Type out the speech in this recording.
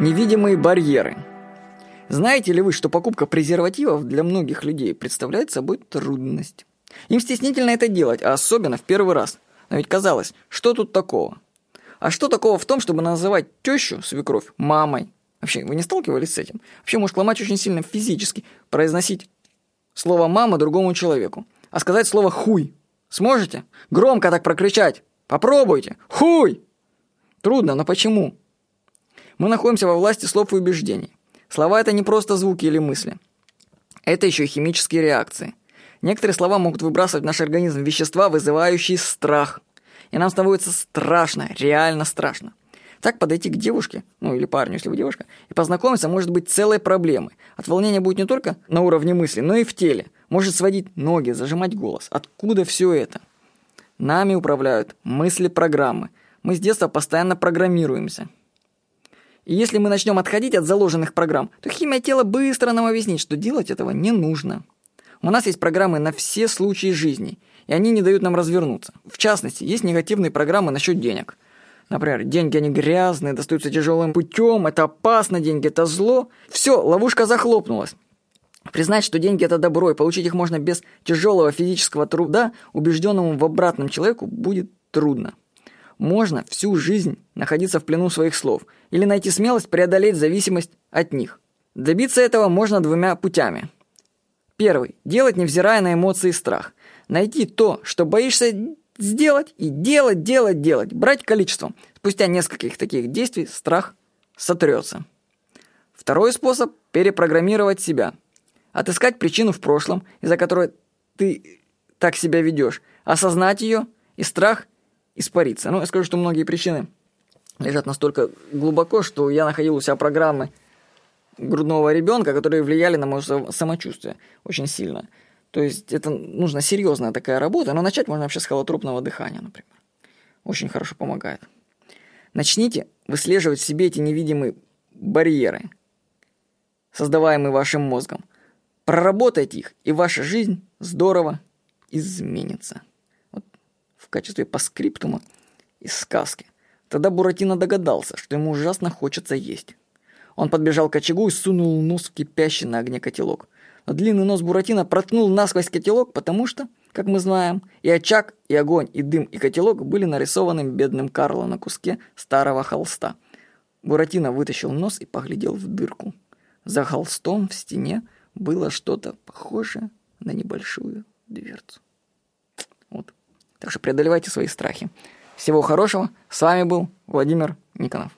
Невидимые барьеры. Знаете ли вы, что покупка презервативов для многих людей представляет собой трудность? Им стеснительно это делать, а особенно в первый раз. Но ведь казалось, что тут такого? А что такого в том, чтобы называть тещу, свекровь, мамой? Вообще, вы не сталкивались с этим? Вообще, может ломать очень сильно физически, произносить слово «мама» другому человеку. А сказать слово «хуй» сможете? Громко так прокричать. Попробуйте. Хуй! Трудно, но почему? Мы находимся во власти слов и убеждений. Слова – это не просто звуки или мысли. Это еще и химические реакции. Некоторые слова могут выбрасывать в наш организм вещества, вызывающие страх. И нам становится страшно, реально страшно. Так подойти к девушке, ну или парню, если вы девушка, и познакомиться может быть целой проблемой. От волнения будет не только на уровне мысли, но и в теле. Может сводить ноги, зажимать голос. Откуда все это? Нами управляют мысли программы. Мы с детства постоянно программируемся. И если мы начнем отходить от заложенных программ, то химия тела быстро нам объяснит, что делать этого не нужно. У нас есть программы на все случаи жизни, и они не дают нам развернуться. В частности, есть негативные программы насчет денег. Например, деньги они грязные, достаются тяжелым путем, это опасно, деньги это зло. Все, ловушка захлопнулась. Признать, что деньги это добро, и получить их можно без тяжелого физического труда, убежденному в обратном человеку, будет трудно. Можно всю жизнь находиться в плену своих слов или найти смелость преодолеть зависимость от них. Добиться этого можно двумя путями. Первый. Делать, невзирая на эмоции и страх. Найти то, что боишься сделать, и делать, делать, делать. Брать количеством. Спустя нескольких таких действий страх сотрется. Второй способ – перепрограммировать себя. Отыскать причину в прошлом, из-за которой ты так себя ведешь. Осознать ее, и страх испариться. Ну, я скажу, что многие причины лежат настолько глубоко, что я находил у себя программы грудного ребенка, которые влияли на мое самочувствие очень сильно. То есть это нужна серьезная такая работа, но начать можно вообще с холотропного дыхания, например. Очень хорошо помогает. Начните выслеживать в себе эти невидимые барьеры, создаваемые вашим мозгом. Проработайте их, и ваша жизнь здорово изменится качестве паскриптума из сказки. Тогда Буратино догадался, что ему ужасно хочется есть. Он подбежал к очагу и сунул нос в кипящий на огне котелок. Но длинный нос Буратино проткнул насквозь котелок, потому что, как мы знаем, и очаг, и огонь, и дым, и котелок были нарисованы бедным Карло на куске старого холста. Буратино вытащил нос и поглядел в дырку. За холстом в стене было что-то похожее на небольшую дверцу. Вот. Так что преодолевайте свои страхи. Всего хорошего. С вами был Владимир Никонов.